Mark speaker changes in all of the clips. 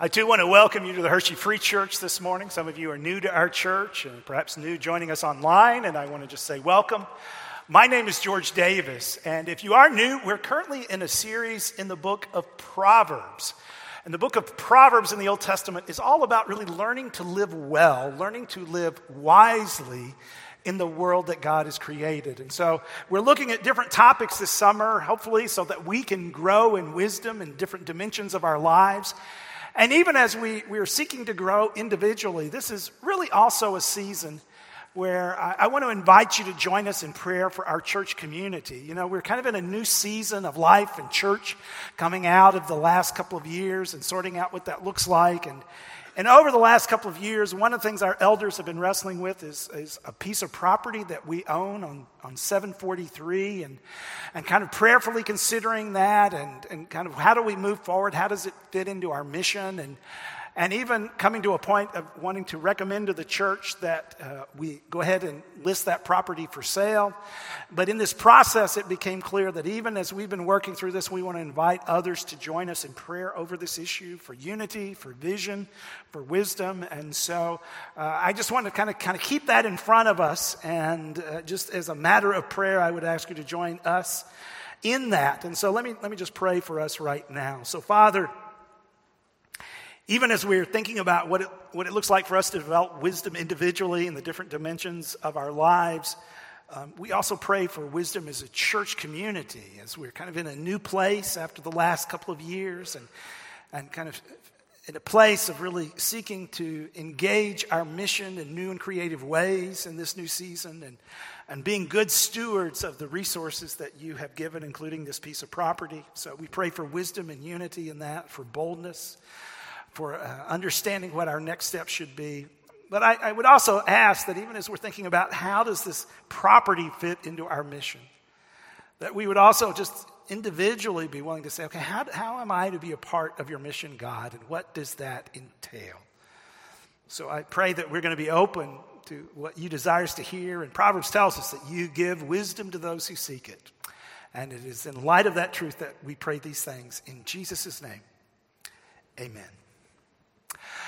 Speaker 1: I too want to welcome you to the Hershey Free Church this morning. Some of you are new to our church and perhaps new joining us online, and I want to just say welcome. My name is George Davis, and if you are new, we're currently in a series in the book of Proverbs. And the book of Proverbs in the Old Testament is all about really learning to live well, learning to live wisely in the world that God has created. And so we're looking at different topics this summer, hopefully, so that we can grow in wisdom in different dimensions of our lives. And even as we, we are seeking to grow individually, this is really also a season where I, I, want to invite you to join us in prayer for our church community. You know, we're kind of in a new season of life and church coming out of the last couple of years and sorting out what that looks like. And, and over the last couple of years, one of the things our elders have been wrestling with is, is a piece of property that we own on, on 743 and, and kind of prayerfully considering that and, and kind of how do we move forward? How does it fit into our mission? And, and even coming to a point of wanting to recommend to the church that uh, we go ahead and list that property for sale. But in this process, it became clear that even as we've been working through this, we want to invite others to join us in prayer over this issue for unity, for vision, for wisdom. And so uh, I just want to kind of kind of keep that in front of us. And uh, just as a matter of prayer, I would ask you to join us in that. And so let me let me just pray for us right now. So Father. Even as we're thinking about what it, what it looks like for us to develop wisdom individually in the different dimensions of our lives, um, we also pray for wisdom as a church community as we're kind of in a new place after the last couple of years and, and kind of in a place of really seeking to engage our mission in new and creative ways in this new season and, and being good stewards of the resources that you have given, including this piece of property. So we pray for wisdom and unity in that, for boldness for uh, understanding what our next step should be. But I, I would also ask that even as we're thinking about how does this property fit into our mission, that we would also just individually be willing to say, okay, how, how am I to be a part of your mission, God, and what does that entail? So I pray that we're going to be open to what you desires to hear. And Proverbs tells us that you give wisdom to those who seek it. And it is in light of that truth that we pray these things. In Jesus' name, amen.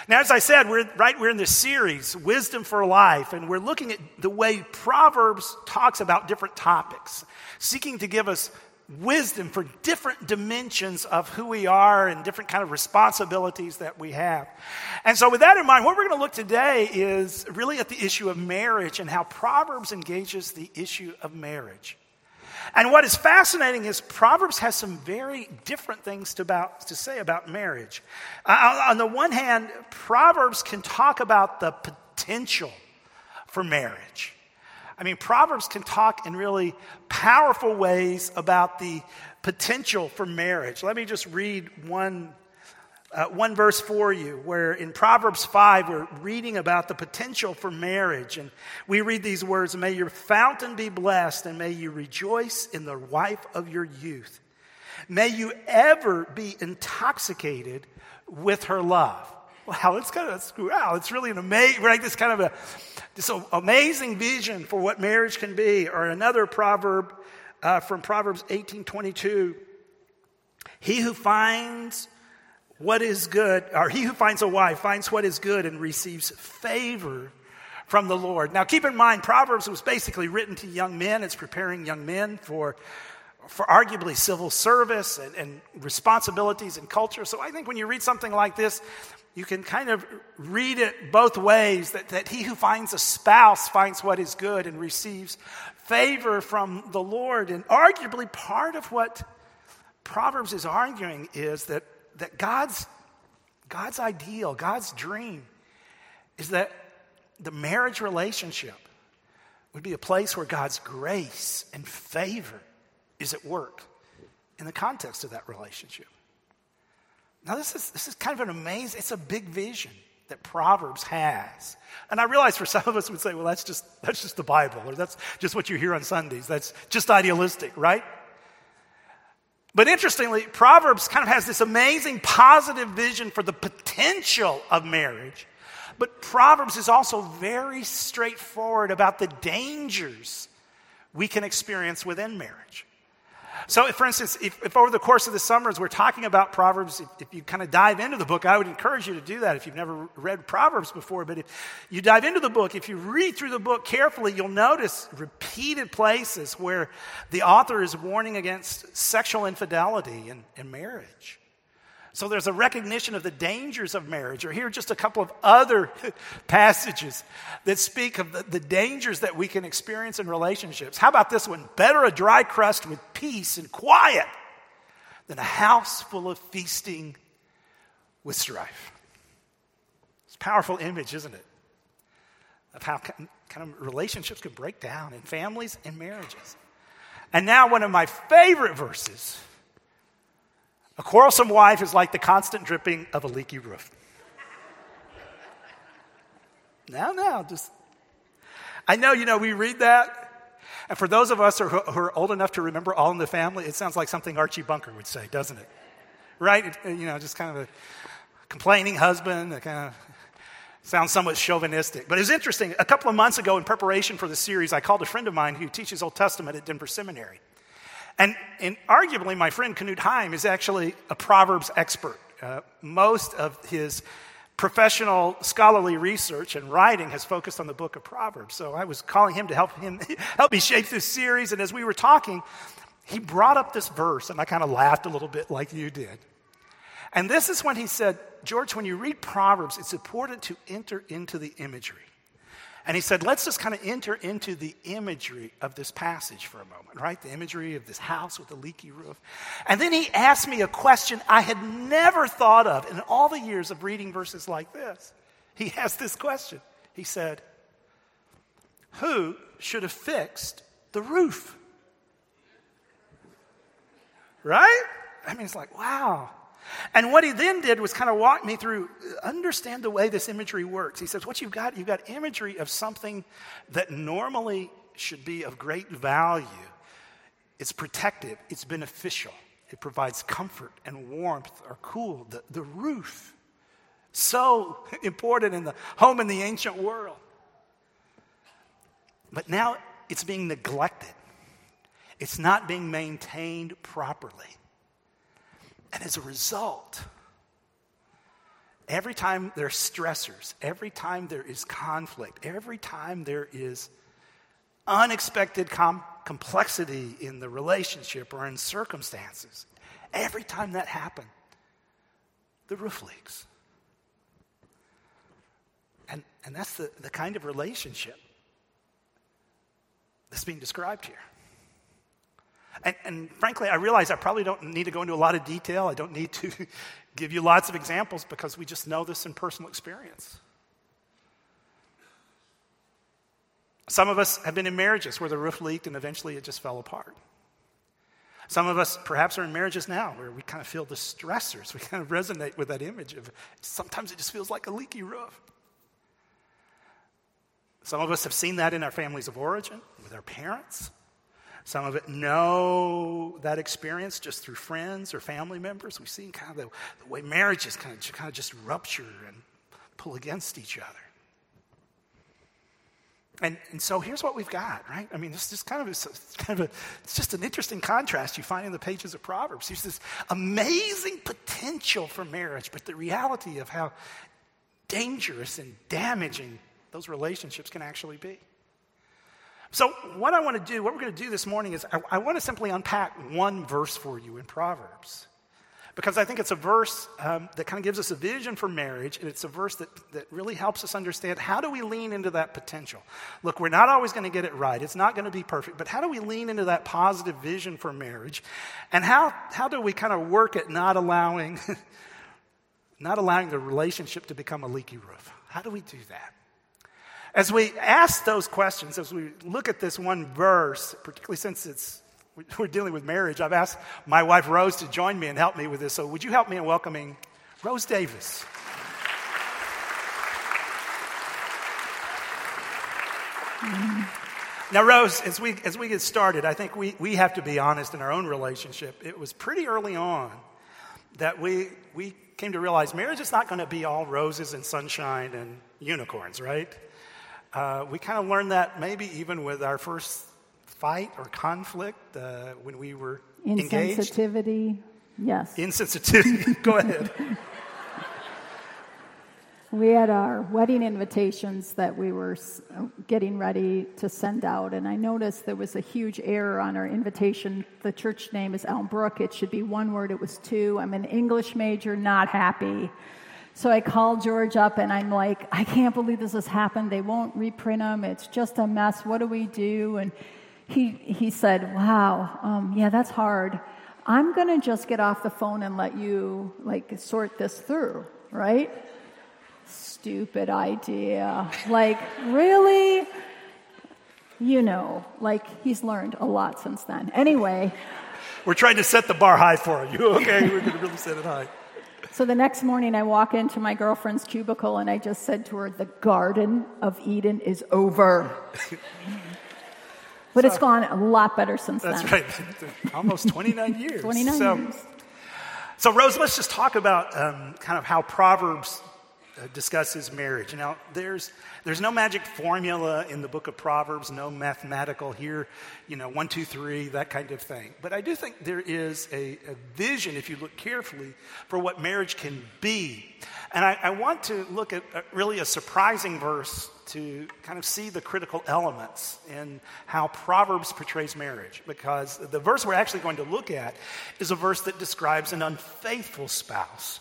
Speaker 1: Now, as I said, we're right, we're in this series, Wisdom for Life, and we're looking at the way Proverbs talks about different topics, seeking to give us wisdom for different dimensions of who we are and different kind of responsibilities that we have. And so with that in mind, what we're going to look today is really at the issue of marriage and how Proverbs engages the issue of marriage. And what is fascinating is Proverbs has some very different things to, about, to say about marriage. Uh, on the one hand, Proverbs can talk about the potential for marriage. I mean, Proverbs can talk in really powerful ways about the potential for marriage. Let me just read one uh, one verse for you where in Proverbs 5, we're reading about the potential for marriage. And we read these words May your fountain be blessed, and may you rejoice in the wife of your youth. May you ever be intoxicated with her love. Wow, it's kind of wow, it's really an amazing, right? This kind of a this amazing vision for what marriage can be. Or another proverb uh, from Proverbs 18:22. He who finds what is good, or he who finds a wife finds what is good and receives favor from the Lord. Now, keep in mind, Proverbs was basically written to young men. It's preparing young men for, for arguably civil service and, and responsibilities and culture. So I think when you read something like this, you can kind of read it both ways that, that he who finds a spouse finds what is good and receives favor from the Lord. And arguably, part of what Proverbs is arguing is that that God's, God's ideal, God's dream is that the marriage relationship would be a place where God's grace and favor is at work in the context of that relationship. Now, this is, this is kind of an amazing, it's a big vision that Proverbs has. And I realize for some of us we'd say, well, that's just, that's just the Bible, or that's just what you hear on Sundays. That's just idealistic, right? But interestingly, Proverbs kind of has this amazing positive vision for the potential of marriage. But Proverbs is also very straightforward about the dangers we can experience within marriage. So, if, for instance, if, if, over the course of the summers we're talking about Proverbs, if, if, you kind of dive into the book, I would encourage you to do that if you've never read Proverbs before. But if you dive into the book, if you read through the book carefully, you'll notice repeated places where the author is warning against sexual infidelity in, in marriage. So there's a recognition of the dangers of marriage. Or here are just a couple of other passages that speak of the, the, dangers that we can experience in relationships. How about this one? Better a dry crust with peace and quiet than a house full of feasting with strife. It's a powerful image, isn't it? Of how kind of relationships can break down in families and marriages. And now, one of my favorite verses a quarrelsome wife is like the constant dripping of a leaky roof. now, now, just. I know, you know, we read that. And for those of us who are old enough to remember All in the Family, it sounds like something Archie Bunker would say, doesn't it? Right? You know, just kind of a complaining husband, that kind of sounds somewhat chauvinistic. But it was interesting. A couple of months ago, in preparation for the series, I called a friend of mine who teaches Old Testament at Denver Seminary. And, and arguably, my friend Knut Heim is actually a Proverbs expert. Uh, most of his professional scholarly research and writing has focused on the book of Proverbs. So I was calling him to help him help me shape this series. And as we were talking, he brought up this verse, and I kind of laughed a little bit like you did. And this is when he said, George, when you read Proverbs, it's important to enter into the imagery. And he said, let's just kind of enter into the imagery of this passage for a moment, right? The imagery of this house with a leaky roof. And then he asked me a question I had never thought of in all the years of reading verses like this. He asked this question. He said, Who should have fixed the roof? Right? I mean, it's like, wow. And what he then did was kind of walk me through, uh, understand the way this imagery works. He says, What you've got, you've got imagery of something that normally should be of great value. It's protective, it's beneficial, it provides comfort and warmth or cool. The, the roof, so important in the home in the ancient world. But now it's being neglected, it's not being maintained properly. And as a result, every time there are stressors, every time there is conflict, every time there is unexpected com- complexity in the relationship or in circumstances, every time that happens, the roof leaks. And, and that's the, the kind of relationship that's being described here. And, and, frankly, I realize I probably don't need to go into a lot of detail. I don't need to give you lots of examples because we just know this in personal experience. Some of us have been in marriages where the roof leaked and eventually it just fell apart. Some of us perhaps are in marriages now where we kind of feel the stressors. We kind of resonate with that image of sometimes it just feels like a leaky roof. Some of us have seen that in our families of origin, with our parents. Some of it know that experience just through friends or family members. We've seen kind of the, the way marriages kind of, kind of just rupture and pull against each other. And, and so here's what we've got, right? I mean, this just kind of, it's kind of a, it's just an interesting contrast you find in the pages of Proverbs. There's this amazing potential for marriage, but the reality of how dangerous and damaging those relationships can actually be. So, what I want to do, what we're going to do this morning is I, I want to simply unpack one verse for you in Proverbs. Because I think it's a verse um, that kind of gives us a vision for marriage, and it's a verse that, that really helps us understand how do we lean into that potential. Look, we're not always going to get it right, it's not going to be perfect, but how do we lean into that positive vision for marriage? And how, how do we kind of work at not allowing, not allowing the relationship to become a leaky roof? How do we do that? As we ask those questions, as we look at this one verse, particularly since it's we're dealing with marriage, I've asked my wife Rose to join me and help me with this. So would you help me in welcoming Rose Davis? Now, Rose, as we, as we get started, I think we, we have to be honest in our own relationship. It was pretty early on that we, we came to realize marriage is not going to be all roses and sunshine and unicorns, right? Uh, we kind of learned that maybe even with our first fight or conflict uh, when we were engaged?
Speaker 2: Insensitivity. Yes.
Speaker 1: Insensitivity. Go ahead.
Speaker 2: We had our wedding invitations that we were getting ready to send out, and I noticed there was a huge error on our invitation. The church name is Elmbrook. It should be one word, it was two. I'm an English major, not happy. So I called George up and I'm like, I can't believe this has happened. They won't reprint them. It's just a mess. What do we do? And he, he said, Wow, um, yeah, that's hard. I'm going to just get off the phone and let you like sort this through, right? Stupid idea. Like, really? You know, like he's learned a lot since then. Anyway,
Speaker 1: We're trying to set the bar high for you. Okay, we're going to really set it high.
Speaker 2: So the next morning I walk into my girlfriend's cubicle and I just said to her, The Garden of Eden is over. but it's gone a lot better since then.
Speaker 1: That's
Speaker 2: then.
Speaker 1: right. Almost 29 years.
Speaker 2: 29
Speaker 1: so,
Speaker 2: years.
Speaker 1: So, Rose, let's just talk about um, kind of how Proverbs discusses marriage. Now, there's, there's no magic formula in the book of Proverbs, no mathematical here, you know, one, two, three, that kind of thing. But I do think there is a, a vision, if you look carefully, for what marriage can be. And I, I want to look at uh, really a surprising verse to kind of see the critical elements in how Proverbs portrays marriage. Because the verse we're actually going to look at is a verse that describes an unfaithful spouse.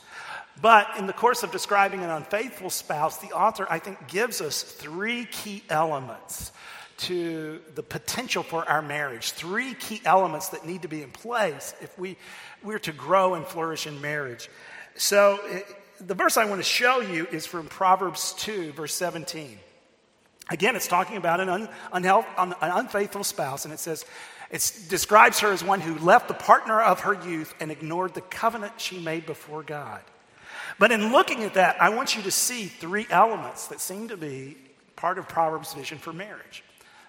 Speaker 1: But in the course of describing an unfaithful spouse, the author, I think, gives us three key elements to the potential for our marriage. Three key elements that need to be in place if we, we're to grow and flourish in marriage. So, it, the verse I want to show you is from Proverbs 2, verse 17. Again, it's talking about an, un, unhealth, un, an unfaithful spouse, and it says, it describes her as one who left the partner of her youth and ignored the covenant she made before God. But in looking at that, I want you to see three elements that seem to be part of Proverbs' vision for marriage.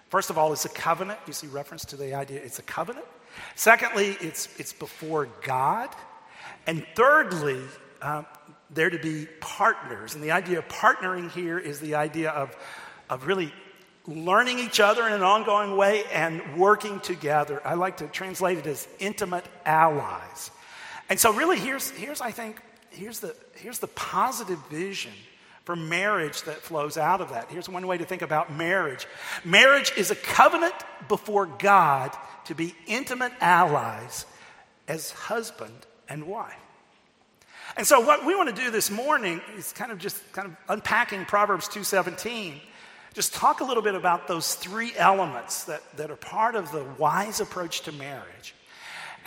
Speaker 1: First of all, it's a covenant. You see reference to the idea it's a covenant. Secondly, it's, it's before God. And thirdly, um, they're to be partners. And the idea of partnering here is the idea of, of really learning each other in an ongoing way and working together. I like to translate it as intimate allies. And so, really, here's, here's I think, here's the, here's the positive vision for marriage that flows out of that. Here's one way to think about marriage marriage is a covenant before God to be intimate allies as husband and wife. And so what we want to do this morning is kind of just kind of unpacking Proverbs 2:17. Just talk a little bit about those three elements that, that are part of the wise approach to marriage.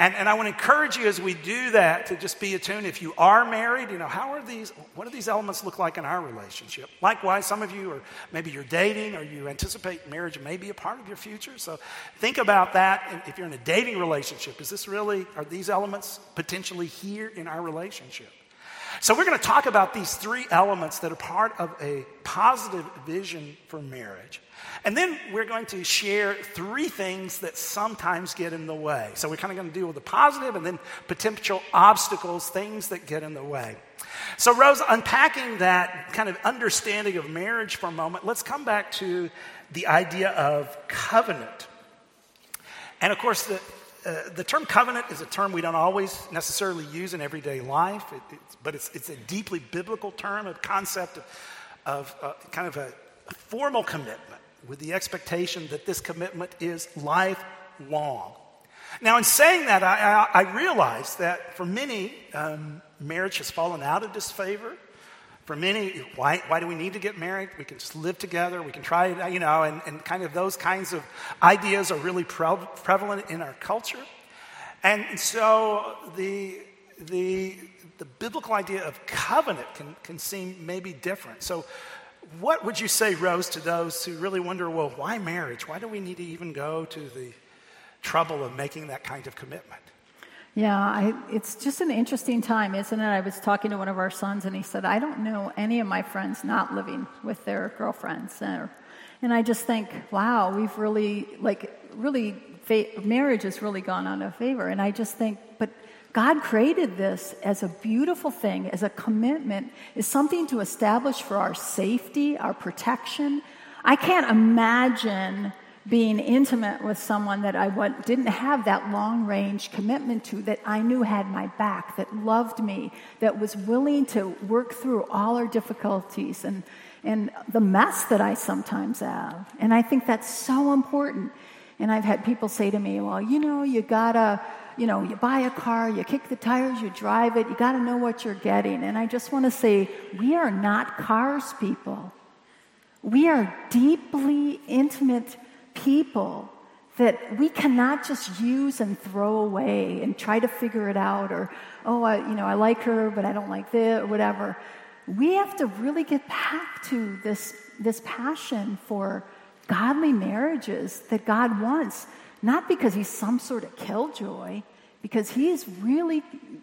Speaker 1: And, and I want to encourage you as we do that to just be attuned. If you are married, you know, how are these, what do these elements look like in our relationship? Likewise, some of you are, maybe you're dating or you anticipate marriage may be a part of your future. So think about that. If you're in a dating relationship, is this really, are these elements potentially here in our relationship? So, we're going to talk about these three elements that are part of a positive vision for marriage. And then we're going to share three things that sometimes get in the way. So, we're kind of going to deal with the positive and then potential obstacles, things that get in the way. So, Rose, unpacking that kind of understanding of marriage for a moment, let's come back to the idea of covenant. And of course, the, uh, the term covenant is a term we don't always necessarily use in everyday life, it, it's, but it's, it's, a deeply biblical term, a concept of, of uh, kind of a, a, formal commitment with the expectation that this commitment is lifelong. Now, in saying that, I, I, I realize that for many, um, marriage has fallen out of disfavor. For many, why, why do we need to get married? We can just live together. We can try you know, and, and kind of those kinds of ideas are really pre- prevalent in our culture. And so the, the, the biblical idea of covenant can, can seem maybe different. So, what would you say, Rose, to those who really wonder, well, why marriage? Why do we need to even go to the trouble of making that kind of commitment?
Speaker 2: Yeah, I, it's just an interesting time, isn't it? I was talking to one of our sons, and he said, I don't know any of my friends not living with their girlfriends. And I just think, wow, we've really, like, really, fa- marriage has really gone out of favor. And I just think, but God created this as a beautiful thing, as a commitment, as something to establish for our safety, our protection. I can't imagine being intimate with someone that I didn't have that long range commitment to, that I knew had my back, that loved me, that was willing to work through all our difficulties and, and the mess that I sometimes have. And I think that's so important. And I've had people say to me, well, you know, you gotta, you know, you buy a car, you kick the tires, you drive it, you gotta know what you're getting. And I just wanna say, we are not cars people. We are deeply intimate people that we cannot just use and throw away and try to figure it out or, oh, I, you know, I like her, but I don't like this or whatever. We have to really get back to this, this passion for godly marriages that God wants, not because he's some sort of killjoy, because he's really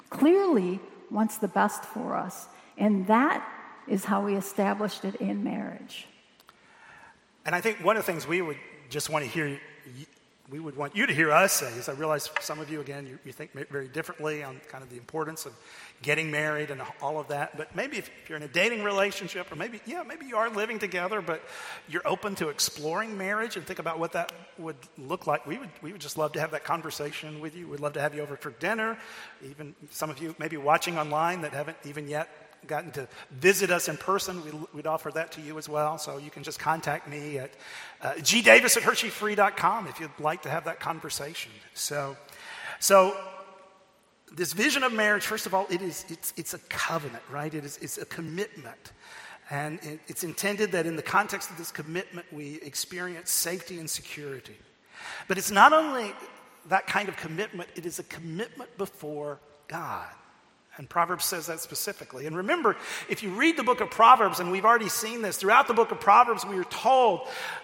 Speaker 2: clearly wants the best for us. And that is how we established it in marriage.
Speaker 1: And I think one of the things we would just want to hear, we would want you to hear us say as I realize some of you, again, you, you, think very differently on kind of the importance of getting married and all of that. But maybe if, you're in a dating relationship, or maybe, yeah, maybe you are living together, but you're open to exploring marriage and think about what that would look like. We would, we would just love to have that conversation with you. We'd love to have you over for dinner. Even some of you maybe watching online that haven't even yet gotten to visit us in person, we'd, we'd, offer that to you as well. So you can just contact me at uh, Davis at hersheyfree.com if you'd like to have that conversation. So, so this vision of marriage, first of all, it is, it's, it's a covenant, right? It is, it's a commitment. And it, it's intended that in the context of this commitment, we experience safety and security. But it's not only that kind of commitment, it is a commitment before God. And Proverbs says that specifically. And remember, if you read the book of Proverbs, and we've already seen this, throughout the book of Proverbs, we are told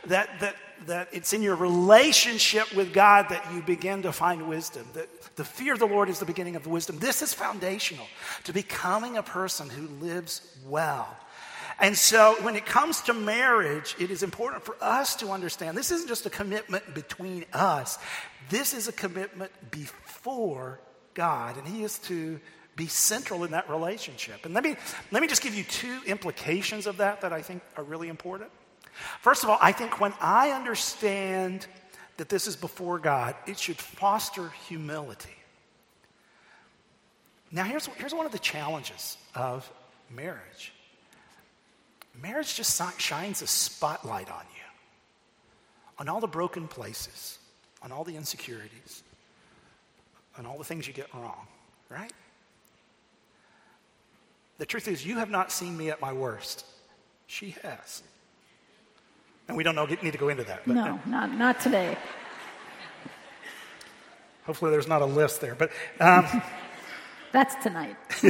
Speaker 1: that, that, that it's in your relationship with God that you begin to find wisdom. That the fear of the Lord is the beginning of wisdom. This is foundational to becoming a person who lives well. And so when it comes to marriage, it is important for us to understand this isn't just a commitment between us, this is a commitment before God. And He is to be central in that relationship. And let me, let me just give you two implications of that that I think are really important. First of all, I think when I understand that this is before God, it should foster humility. Now, here's, here's one of the challenges of marriage marriage just shines a spotlight on you, on all the broken places, on all the insecurities, on all the things you get wrong, right? The truth is, you have not seen me at my worst. She has. And we don't know, need to go into that.
Speaker 2: But, no, not, not today.
Speaker 1: Hopefully, there's not a list there. But um,
Speaker 2: that's tonight.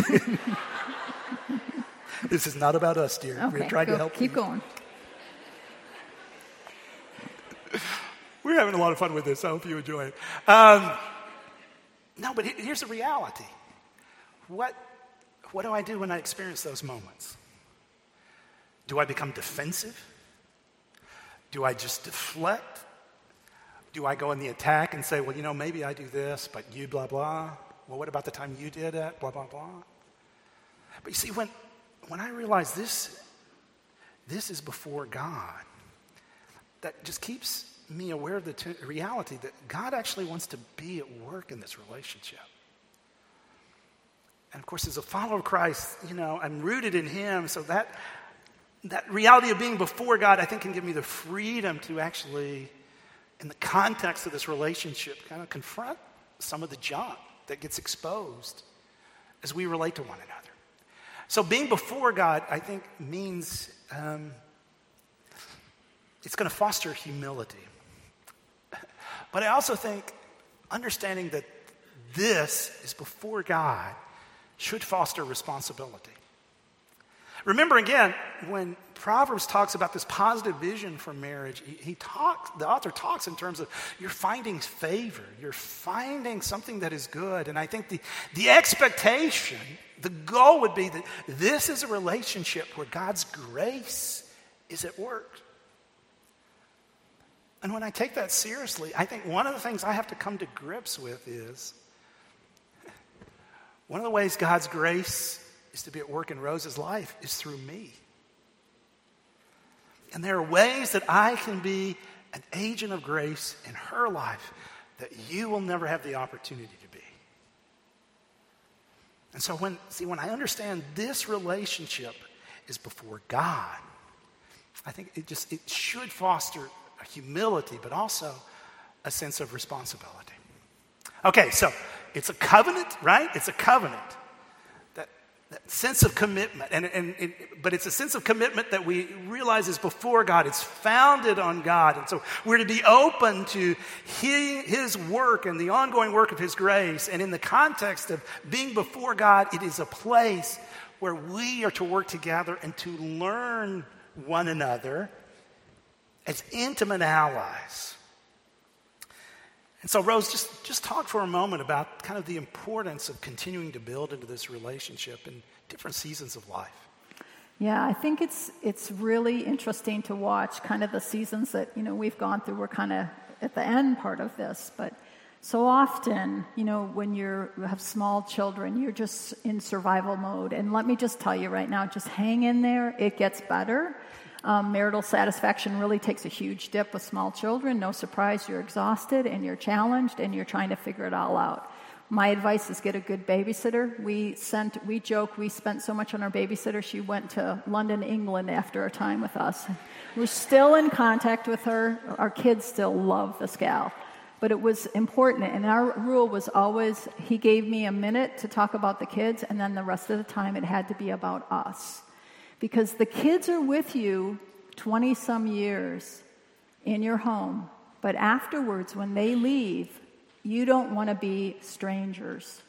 Speaker 1: this is not about us, dear.
Speaker 2: Okay,
Speaker 1: We're trying
Speaker 2: go,
Speaker 1: to help.
Speaker 2: Keep
Speaker 1: you.
Speaker 2: going.
Speaker 1: We're having a lot of fun with this. I hope you enjoy it. Um, no, but here's the reality. What what do I do when I experience those moments? Do I become defensive? Do I just deflect? Do I go in the attack and say, well, you know, maybe I do this, but you blah, blah? Well, what about the time you did it? Blah, blah, blah. But you see, when, when I realize this, this is before God, that just keeps me aware of the t- reality that God actually wants to be at work in this relationship. And of course, as a follower of Christ, you know, I'm rooted in Him. So that, that reality of being before God, I think, can give me the freedom to actually, in the context of this relationship, kind of confront some of the junk that gets exposed as we relate to one another. So being before God, I think, means um, it's going to foster humility. But I also think understanding that this is before God should foster responsibility. Remember again, when Proverbs talks about this positive vision for marriage, he, he talks, the author talks in terms of you're finding favor, you're finding something that is good. And I think the, the expectation, the goal would be that this is a relationship where God's grace is at work. And when I take that seriously, I think one of the things I have to come to grips with is one of the ways God's grace is to be at work in Rose's life is through me. And there are ways that I can be an agent of grace in her life that you will never have the opportunity to be. And so when see when I understand this relationship is before God, I think it just it should foster a humility but also a sense of responsibility. Okay, so it's a covenant, right? It's a covenant that sense of commitment. And, and, and, but it's a sense of commitment that we realize is before God. It's founded on God. And so we're to be open to he, His work and the ongoing work of His grace. And in the context of being before God, it is a place where we are to work together and to learn one another as intimate allies. And so, Rose, just, just talk for a moment about kind of the importance of continuing to build into this relationship in different seasons of life.
Speaker 2: Yeah, I think it's it's really interesting to watch kind of the seasons that you know we've gone through. We're kind of at the end part of this, but so often, you know, when you have small children, you're just in survival mode. And let me just tell you right now, just hang in there. It gets better. Um, marital satisfaction really takes a huge dip with small children. No surprise, you're exhausted and you're challenged and you're trying to figure it all out. My advice is get a good babysitter. We sent, we joke, we spent so much on our babysitter. She went to London, England after a time with us. We're still in contact with her. Our kids still love this gal. But it was important, and our rule was always he gave me a minute to talk about the kids, and then the rest of the time it had to be about us because the kids are with you 20 some years in your home, but afterwards, when they leave, you don't want to be strangers.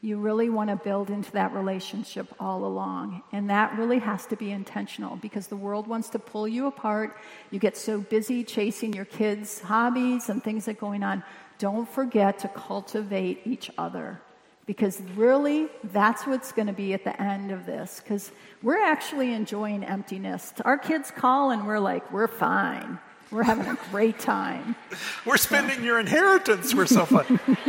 Speaker 2: You really want to build into that relationship all along. And that really has to be intentional because the world wants to pull you apart. You get so busy chasing your kids' hobbies and things that are going on. Don't forget to cultivate each other because really that's what's going to be at the end of this. Because we're actually enjoying emptiness. Our kids call and we're like we're fine. We're having a great time.
Speaker 1: We're spending so. your inheritance. We're so fun.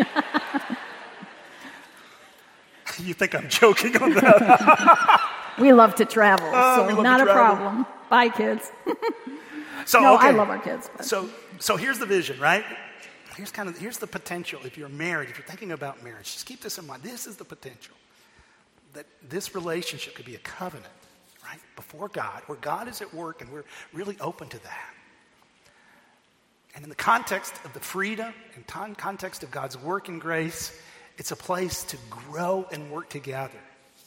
Speaker 1: You think i'm joking on that?
Speaker 2: We love to travel uh, so not a problem. Bye kids. So no okay. i love our kids
Speaker 1: but. so so here's the vision right here's kind of here's the potential if you're married, if you're thinking about marriage, just keep this in mind. This is the potential that this relationship could be a covenant, right? Before God, where God is at work and we're really open to that. And in the context of the freedom and context of God's work and grace, it's a place to grow and work together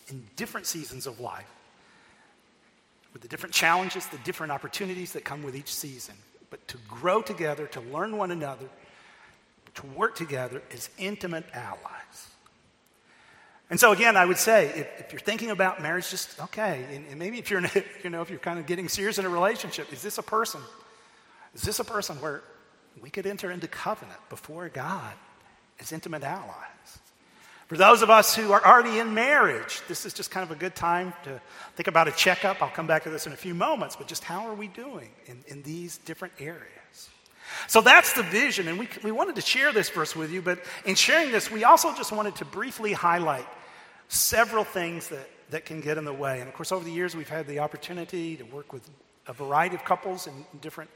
Speaker 1: in different seasons of life with the different challenges, the different opportunities that come with each season, but to grow together, to learn one another, to work together as intimate allies. And so again, I would say, if, if you're thinking about marriage, just okay, and, and maybe if you're, you know, if you're kind of getting serious in a relationship, is this a person? Is this a person where we could enter into covenant before God as intimate allies? For those of us who are already in marriage, this is just kind of a good time to think about a checkup. I'll come back to this in a few moments, but just how are we doing in, in these different areas? So that's the vision, and we, we wanted to share this verse with you, but in sharing this, we also just wanted to briefly highlight several things that, that can get in the way. And of course, over the years, we've had the opportunity to work with a variety of couples in different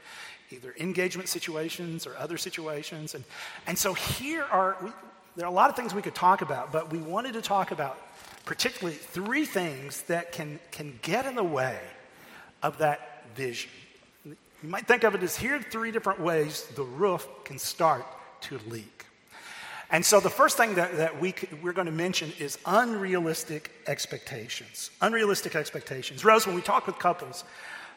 Speaker 1: either engagement situations or other situations. And, and so here are, we, there are a lot of things we could talk about, but we wanted to talk about particularly three things that can, can get in the way of that vision. You might think of it as here are three different ways the roof can start to leak. And so the first thing that, that we, we're going to mention is unrealistic expectations. Unrealistic expectations. Rose, when we talk with couples,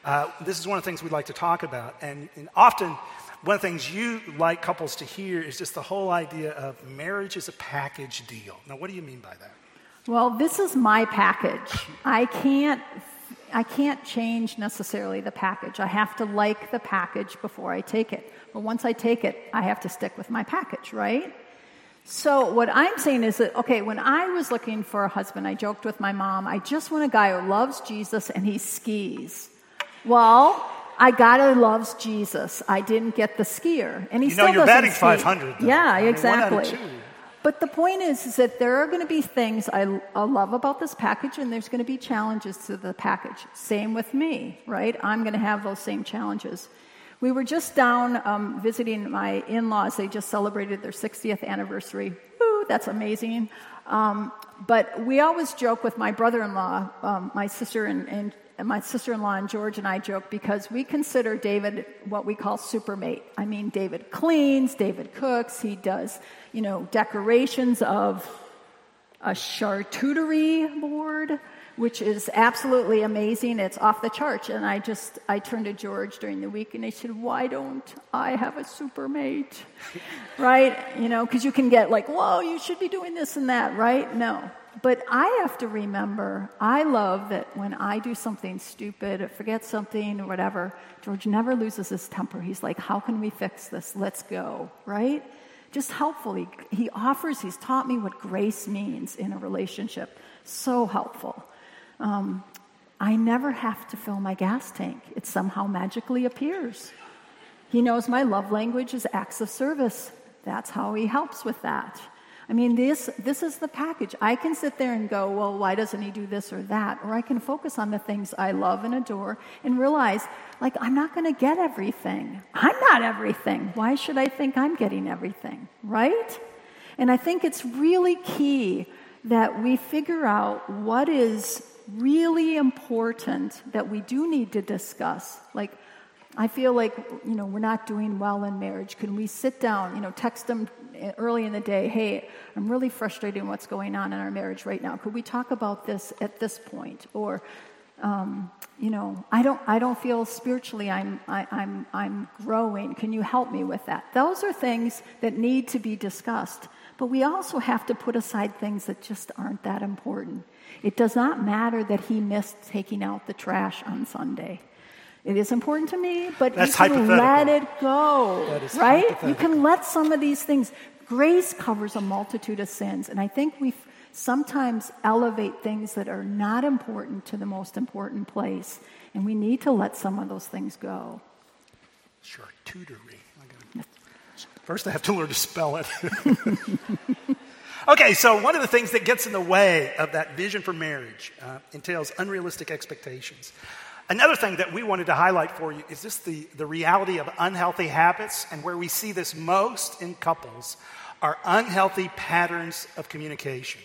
Speaker 1: uh, this is one of the things we like to talk about. And, and often, one of the things you like couples to hear is just the whole idea of marriage is a package deal. Now, what do you mean by that?
Speaker 2: Well, this is my package. I can't I can't change necessarily the package. I have to like the package before I take it. But once I take it, I have to stick with my package, right? So, what I'm saying is that, okay, when I was looking for a husband, I joked with my mom, I just want a guy who loves Jesus and he skis. Well, I got who loves Jesus. I didn't get the skier. And he
Speaker 1: you
Speaker 2: know,
Speaker 1: still
Speaker 2: you're
Speaker 1: batting
Speaker 2: ski.
Speaker 1: 500.
Speaker 2: Though. Yeah, exactly. But the point is, is that there are going to be things I, I love about this package, and there's going to be challenges to the package. Same with me, right? I'm going to have those same challenges. We were just down um, visiting my in laws. They just celebrated their 60th anniversary. Ooh, that's amazing. Um, but we always joke with my brother in law, um, my sister and, and and my sister-in-law and George and I joke because we consider David what we call supermate. I mean, David cleans, David cooks, he does, you know, decorations of a charcuterie board, which is absolutely amazing. It's off the charts. And I just, I turned to George during the week and I said, why don't I have a supermate? right? You know, because you can get like, whoa, you should be doing this and that, right? No. But I have to remember, I love that when I do something stupid or forget something or whatever, George never loses his temper. He's like, How can we fix this? Let's go, right? Just helpful. He, he offers, he's taught me what grace means in a relationship. So helpful. Um, I never have to fill my gas tank, it somehow magically appears. He knows my love language is acts of service. That's how he helps with that. I mean, this, this is the package. I can sit there and go, well, why doesn't he do this or that? Or I can focus on the things I love and adore and realize, like, I'm not going to get everything. I'm not everything. Why should I think I'm getting everything? Right? And I think it's really key that we figure out what is really important that we do need to discuss. Like, I feel like, you know, we're not doing well in marriage. Can we sit down, you know, text them early in the day, hey, I'm really frustrated in what's going on in our marriage right now. Could we talk about this at this point? Or, um, you know, I don't, I don't feel spiritually I'm, I, I'm, I'm growing. Can you help me with that? Those are things that need to be discussed. But we also have to put aside things that just aren't that important. It does not matter that he missed taking out the trash on Sunday. It is important to me, but
Speaker 1: That's
Speaker 2: you can let it go, right? You can let some of these things. Grace covers a multitude of sins, and I think we sometimes elevate things that are not important to the most important place, and we need to let some of those things go.
Speaker 1: Charcuterie. First, I have to learn to spell it. okay, so one of the things that gets in the way of that vision for marriage uh, entails unrealistic expectations. Another thing that we wanted to highlight for you is just the, the reality of unhealthy habits, and where we see this most in couples are unhealthy patterns of communication.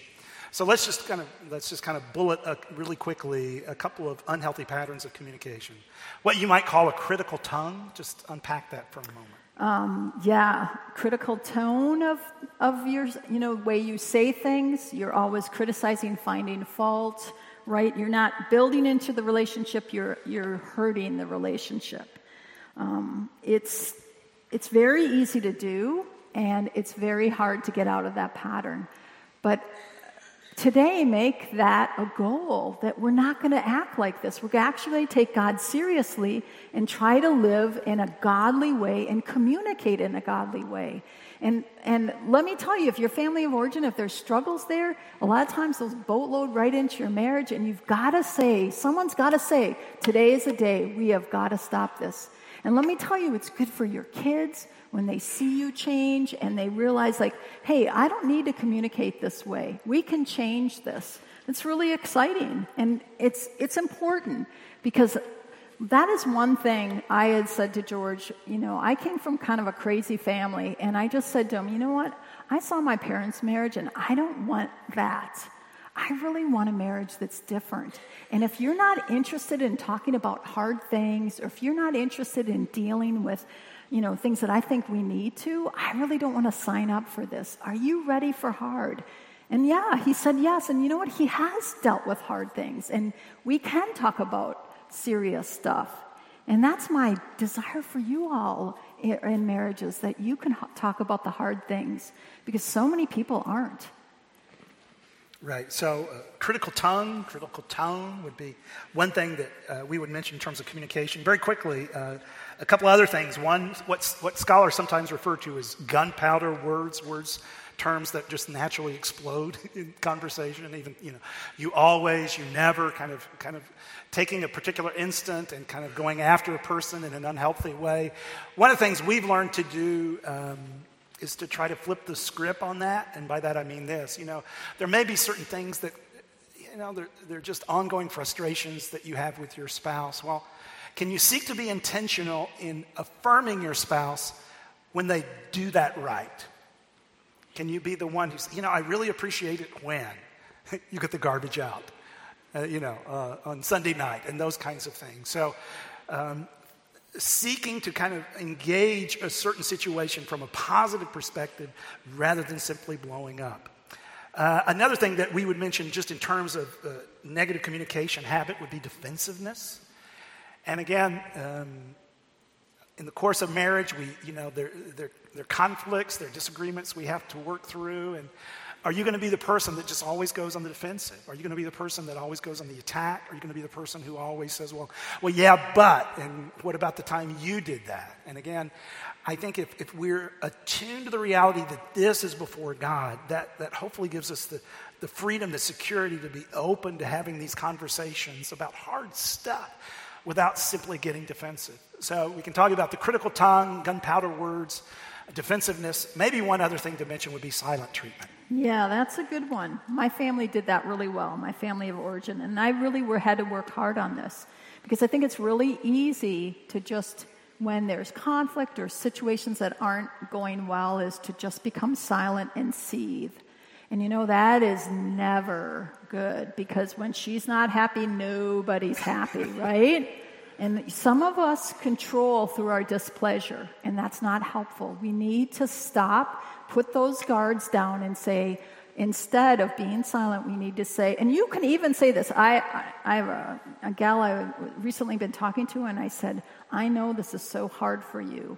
Speaker 1: So let's just kind of let's just kind of bullet a, really quickly a couple of unhealthy patterns of communication. What you might call a critical tongue. Just unpack that for a moment.
Speaker 2: Um, yeah, critical tone of of your you know way you say things. You're always criticizing, finding fault right? You're not building into the relationship, you're, you're hurting the relationship. Um, it's, it's very easy to do, and it's very hard to get out of that pattern. But today, make that a goal that we're not going to act like this. We're actually take God seriously and try to live in a godly way and communicate in a godly way. And, and let me tell you, if your family of origin, if there's struggles there, a lot of times those boatload right into your marriage, and you've got to say, someone's got to say, today is a day we have got to stop this. And let me tell you, it's good for your kids when they see you change and they realize, like, hey, I don't need to communicate this way. We can change this. It's really exciting and it's, it's important because that is one thing I had said to George. You know, I came from kind of a crazy family, and I just said to him, you know what? I saw my parents' marriage, and I don't want that. I really want a marriage that's different. And if you're not interested in talking about hard things, or if you're not interested in dealing with, you know, things that I think we need to, I really don't want to sign up for this. Are you ready for hard? And yeah, he said yes. And you know what? He has dealt with hard things. And we can talk about serious stuff. And that's my desire for you all in marriages that you can talk about the hard things because so many people aren't.
Speaker 1: Right. So, uh, critical tongue, critical tone would be one thing that uh, we would mention in terms of communication. Very quickly, uh, a couple other things. One, what's, what scholars sometimes refer to as gunpowder words, words terms that just naturally explode in conversation even you know you always you never kind of kind of taking a particular instant and kind of going after a person in an unhealthy way one of the things we've learned to do um, is to try to flip the script on that and by that i mean this you know there may be certain things that you know they're, they're just ongoing frustrations that you have with your spouse well Can you seek to be intentional in affirming your spouse when they do that right? Can you be the one who's, you know, I really appreciate it when you get the garbage out, uh, you know, uh, on Sunday night and those kinds of things. So, um, seeking to kind of engage a certain situation from a positive perspective rather than simply blowing up. Uh, another thing that we would mention just in terms of uh, negative communication habit would be defensiveness. And again, um, in the course of marriage, we, you know, there, there, there are conflicts, there are disagreements we have to work through. And are you going to be the person that just always goes on the defensive? Are you going to be the person that always goes on the attack? Are you going to be the person who always says, well, well, yeah, but, and what about the time you did that? And again, I think if, if we're attuned to the reality that this is before God, that, that hopefully gives us the, the freedom, the security to be open to having these conversations about hard stuff without simply getting defensive. So we can talk about the critical tongue, gunpowder words, defensiveness. Maybe one other thing to mention would be silent treatment.
Speaker 2: Yeah, that's a good one. My family did that really well, my family of origin, and I really were, had to work hard on this because I think it's really easy to just when there's conflict or situations that aren't going well is to just become silent and seethe. And you know, that is never good because when she's not happy, nobody's happy, right? And some of us control through our displeasure, and that's not helpful. We need to stop, put those guards down, and say, instead of being silent, we need to say, and you can even say this. I, I, I have a, a gal I've recently been talking to, and I said, I know this is so hard for you,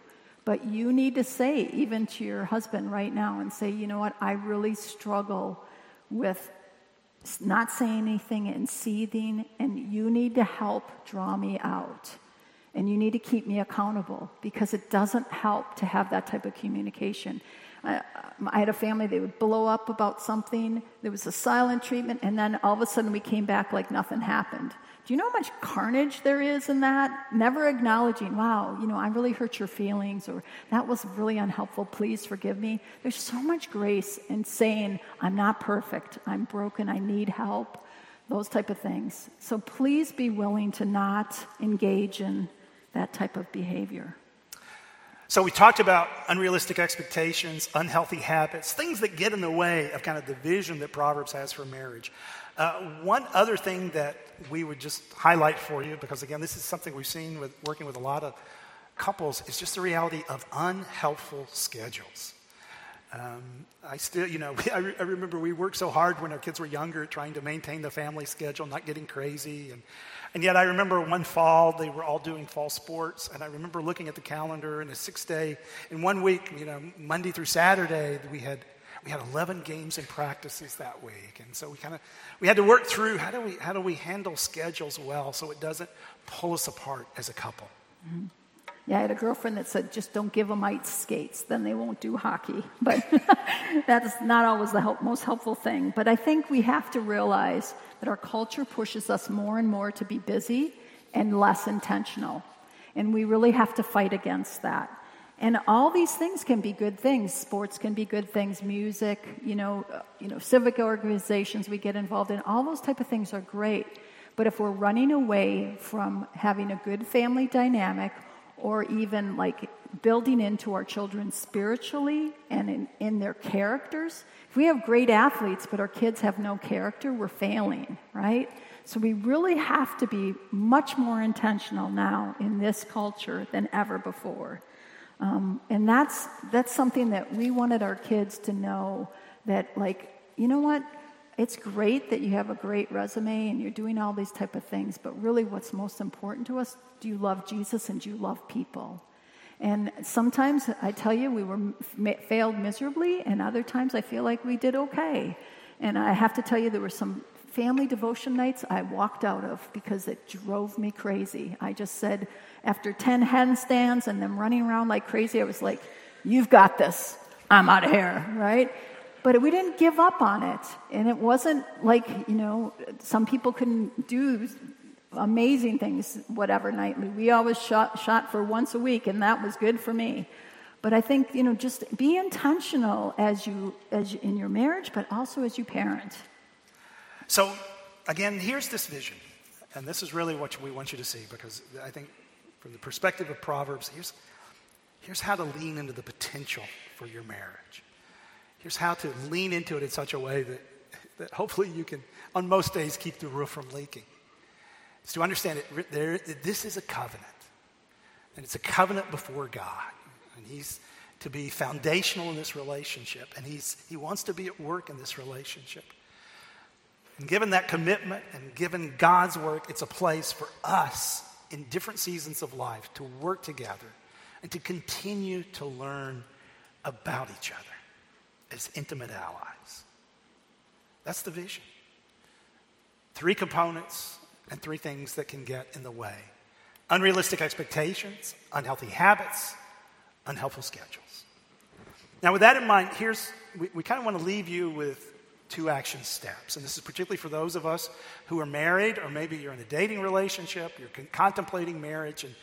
Speaker 2: but you need to say, even to your husband right now, and say, you know what, I really struggle with not saying anything and seething, and you need to help draw me out. And you need to keep me accountable because it doesn't help to have that type of communication. I, I had a family, they would blow up about something, there was a silent treatment, and then all of a sudden we came back like nothing happened. Do you know how much carnage there is in that? Never acknowledging, wow, you know, I really hurt your feelings, or that was really unhelpful, please forgive me. There's so much grace in saying, I'm not perfect, I'm broken, I need help, those type of things. So please be willing to not engage in that type of behavior.
Speaker 1: So, we talked about unrealistic expectations, unhealthy habits, things that get in the way of kind of the vision that Proverbs has for marriage. Uh, one other thing that we would just highlight for you, because again, this is something we've seen with working with a lot of couples, is just the reality of unhelpful schedules. Um, I still, you know, I, re- I, remember we worked so hard when our kids were younger trying to maintain the family schedule, not getting crazy. And, and yet I remember one fall, they were all doing fall sports. And I remember looking at the calendar and a six day, in one week, you know, Monday through Saturday, we had we had 11 games and practices that week. And so we kind of, we had to work through how do we, how do we handle schedules well so it doesn't pull us apart as a couple.
Speaker 2: Mm-hmm. Yeah, I had a girlfriend that said, just don't give them ice skates, then they won't do hockey. But that's not always the help, most helpful thing. But I think we have to realize that our culture pushes us more and more to be busy and less intentional. And we really have to fight against that. And all these things can be good things. Sports can be good things. Music, you know, uh, you know, civic organizations we get involved in. All those type of things are great. But if we're running away from having a good family dynamic, or even like building into our children spiritually and in, in their characters, if we have great athletes but our kids have no character, we're failing, right? So we really have to be much more intentional now in this culture than ever before. Um, and that's, that's something that we wanted our kids to know that, like, you know what? It's great that you have a great resume and you're doing all these type of things, but really what's most important to us, do you love Jesus and do you love people? And sometimes I tell you, we were failed miserably, and other times I feel like we did okay. And I have to tell you, there were some family devotion nights I walked out of because it drove me crazy. I just said, after 10 handstands and them running around like crazy, I was like, You've got this. I'm out of here, right? But we didn't give up on it. And it wasn't like, you know, some people couldn't do amazing things, whatever, nightly. We always shot, shot for once a week, and that was good for me. But I think, you know, just be intentional as you, as you, in your marriage, but also as you parent.
Speaker 1: So, again, here's this vision. And this is really what we want you to see because I think from the perspective of Proverbs, here's, here's how to lean into the potential for your marriage. Here's how to lean into it in such a way that, that hopefully you can, on most days, keep the roof from leaking. It's to understand it, there, this is a covenant. And it's a covenant before God. And He's to be foundational in this relationship. And he's, He wants to be at work in this relationship. And given that commitment and given God's work, it's a place for us in different seasons of life to work together and to continue to learn about each other as intimate allies. That's the vision. Three components and three things that can get in the way unrealistic expectations, unhealthy habits, unhelpful schedules. Now, with that in mind, here's we, we kind of want to leave you with two action steps. And this is particularly for those of us who are married, or maybe you're in a dating relationship, you're con- contemplating marriage, and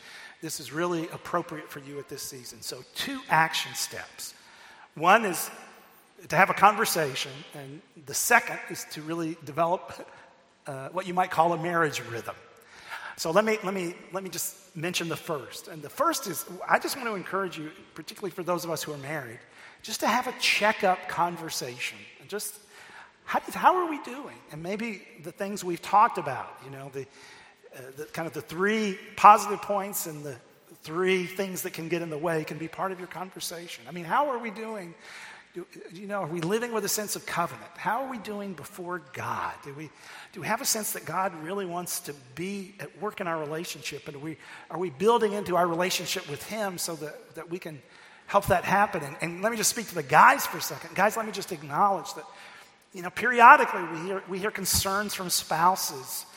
Speaker 1: this is really appropriate for you at this season. So, two action steps. One is to have a conversation, and the second is to really develop uh, what you might call a marriage rhythm. So let me, let, me, let me just mention the first. And the first is I just want to encourage you, particularly for those of us who are married, just to have a checkup conversation. And just how, how are we doing? And maybe the things we've talked about, you know, the, uh, the kind of the three positive points and the three things that can get in the way can be part of your conversation. I mean, how are we doing do, you know, are we living with a sense of covenant? How are we doing before God? Do we, do we have a sense that God really wants to be at work in our relationship? And are we, are we building into our relationship with Him so that, that we can help that happen? And, and let me just speak to the guys for a second. Guys, let me just acknowledge that, you know, periodically we hear, we hear concerns from spouses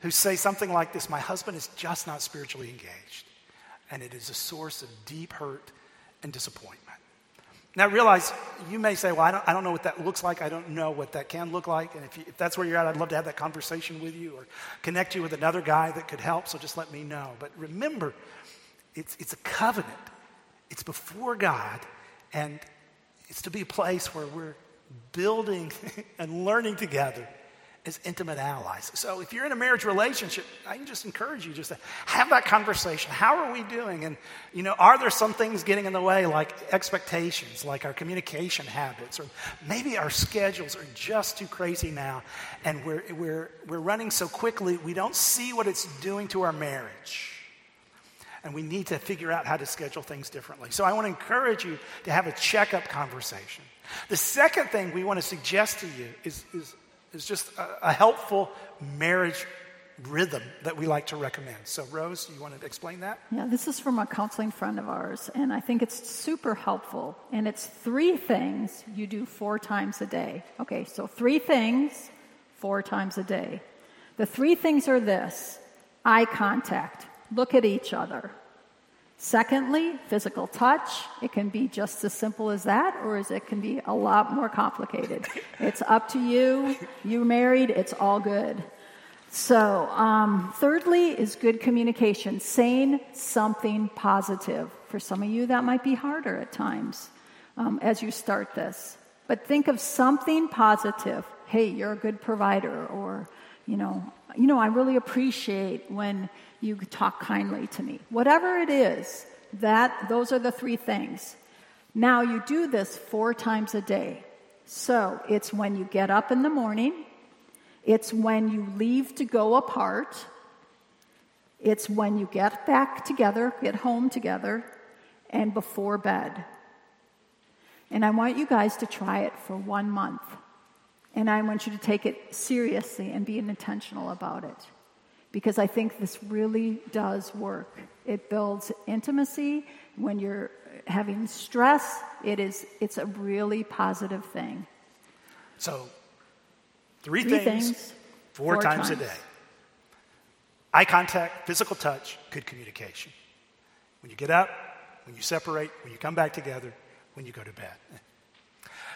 Speaker 1: who say something like this My husband is just not spiritually engaged. And it is a source of deep hurt and disappointment. Now, realize you may say, Well, I don't, I don't know what that looks like. I don't know what that can look like. And if, you, if that's where you're at, I'd love to have that conversation with you or connect you with another guy that could help. So just let me know. But remember, it's, it's a covenant, it's before God, and it's to be a place where we're building and learning together as intimate allies. So if you're in a marriage relationship, I can just encourage you just to have that conversation. How are we doing? And, you know, are there some things getting in the way, like expectations, like our communication habits, or maybe our schedules are just too crazy now, and we're, we're, we're running so quickly, we don't see what it's doing to our marriage. And we need to figure out how to schedule things differently. So I want to encourage you to have a checkup conversation. The second thing we want to suggest to you is, is is just a, a helpful marriage rhythm that we like to recommend. So, Rose, you want to explain that?
Speaker 2: Yeah, this is from a counseling friend of ours, and I think it's super helpful. And it's three things you do four times a day. Okay, so three things four times a day. The three things are this eye contact, look at each other. Secondly, physical touch. It can be just as simple as that, or as it can be a lot more complicated. It's up to you. You're married, it's all good. So, um, thirdly, is good communication, saying something positive. For some of you, that might be harder at times um, as you start this. But think of something positive. Hey, you're a good provider, or you know, you know, I really appreciate when you talk kindly to me. Whatever it is, that those are the three things. Now you do this four times a day. So it's when you get up in the morning, it's when you leave to go apart, it's when you get back together, get home together, and before bed. And I want you guys to try it for one month. And I want you to take it seriously and be intentional about it because I think this really does work. It builds intimacy. When you're having stress, it is, it's a really positive thing.
Speaker 1: So, three,
Speaker 2: three
Speaker 1: things,
Speaker 2: things,
Speaker 1: four,
Speaker 2: four
Speaker 1: times,
Speaker 2: times
Speaker 1: a day eye contact, physical touch, good communication. When you get up, when you separate, when you come back together, when you go to bed.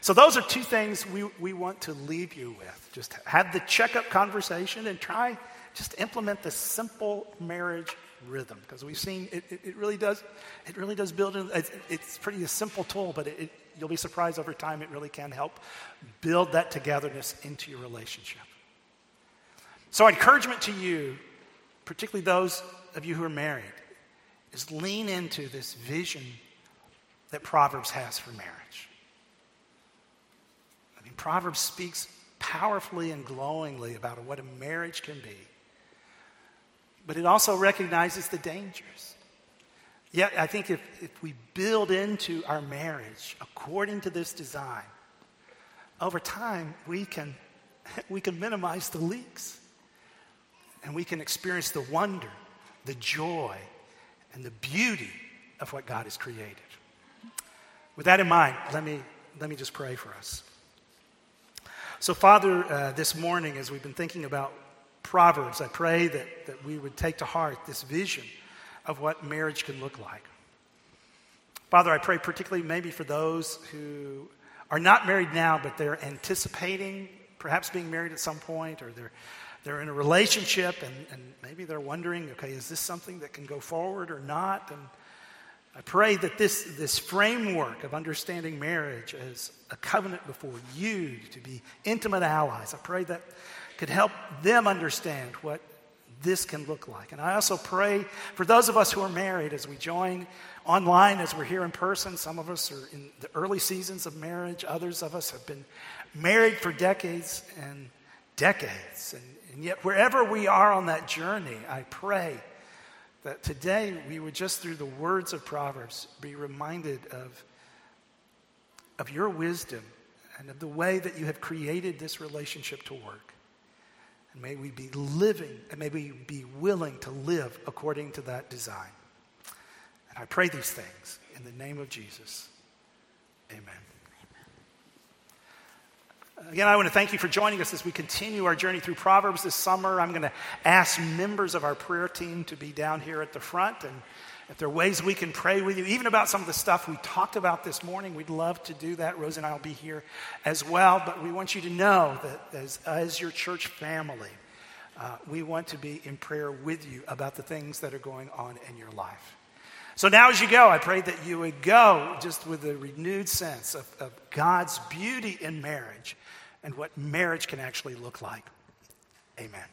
Speaker 1: So, those are two things we, we want to leave you with. Just have the checkup conversation and try just implement the simple marriage rhythm because we've seen it, it, it, really does it really does build in, it's, it's pretty a simple tool but it, you'll be surprised over time it really can help build that togetherness into your relationship so encouragement to you particularly those of you who are married is lean into this vision that Proverbs has for marriage. Proverbs speaks powerfully and glowingly about what a marriage can be, but it also recognizes the dangers. Yet, I think if, if we build into our marriage according to this design, over time we can, we can minimize the leaks and we can experience the wonder, the joy, and the beauty of what God has created. With that in mind, let me, let me just pray for us. So, Father, uh, this morning, as we've been thinking about Proverbs, I pray that, that we would take to heart this vision of what marriage can look like. Father, I pray particularly maybe for those who are not married now, but they're anticipating perhaps being married at some point, or they're, they're in a relationship and, and maybe they're wondering, okay, is this something that can go forward or not? And I pray that this, this framework of understanding marriage as a covenant before you to be intimate allies, I pray that could help them understand what this can look like. And I also pray for those of us who are married as we join online, as we're here in person. Some of us are in the early seasons of marriage, others of us have been married for decades and decades. And, and yet, wherever we are on that journey, I pray that today we would just through the words of Proverbs be reminded of, of your wisdom and of the way that you have created this relationship to work. And may we be living and may we be willing to live according to that design. And I pray these things in the name of Jesus. Amen. Again, I want to thank you for joining us as we continue our journey through Proverbs this summer. I'm going to ask members of our prayer team to be down here at the front. And if there are ways we can pray with you, even about some of the stuff we talked about this morning, we'd love to do that. Rose and I will be here as well. But we want you to know that as, as your church family, uh, we want to be in prayer with you about the things that are going on in your life. So now, as you go, I pray that you would go just with a renewed sense of, of God's beauty in marriage and what marriage can actually look like. Amen.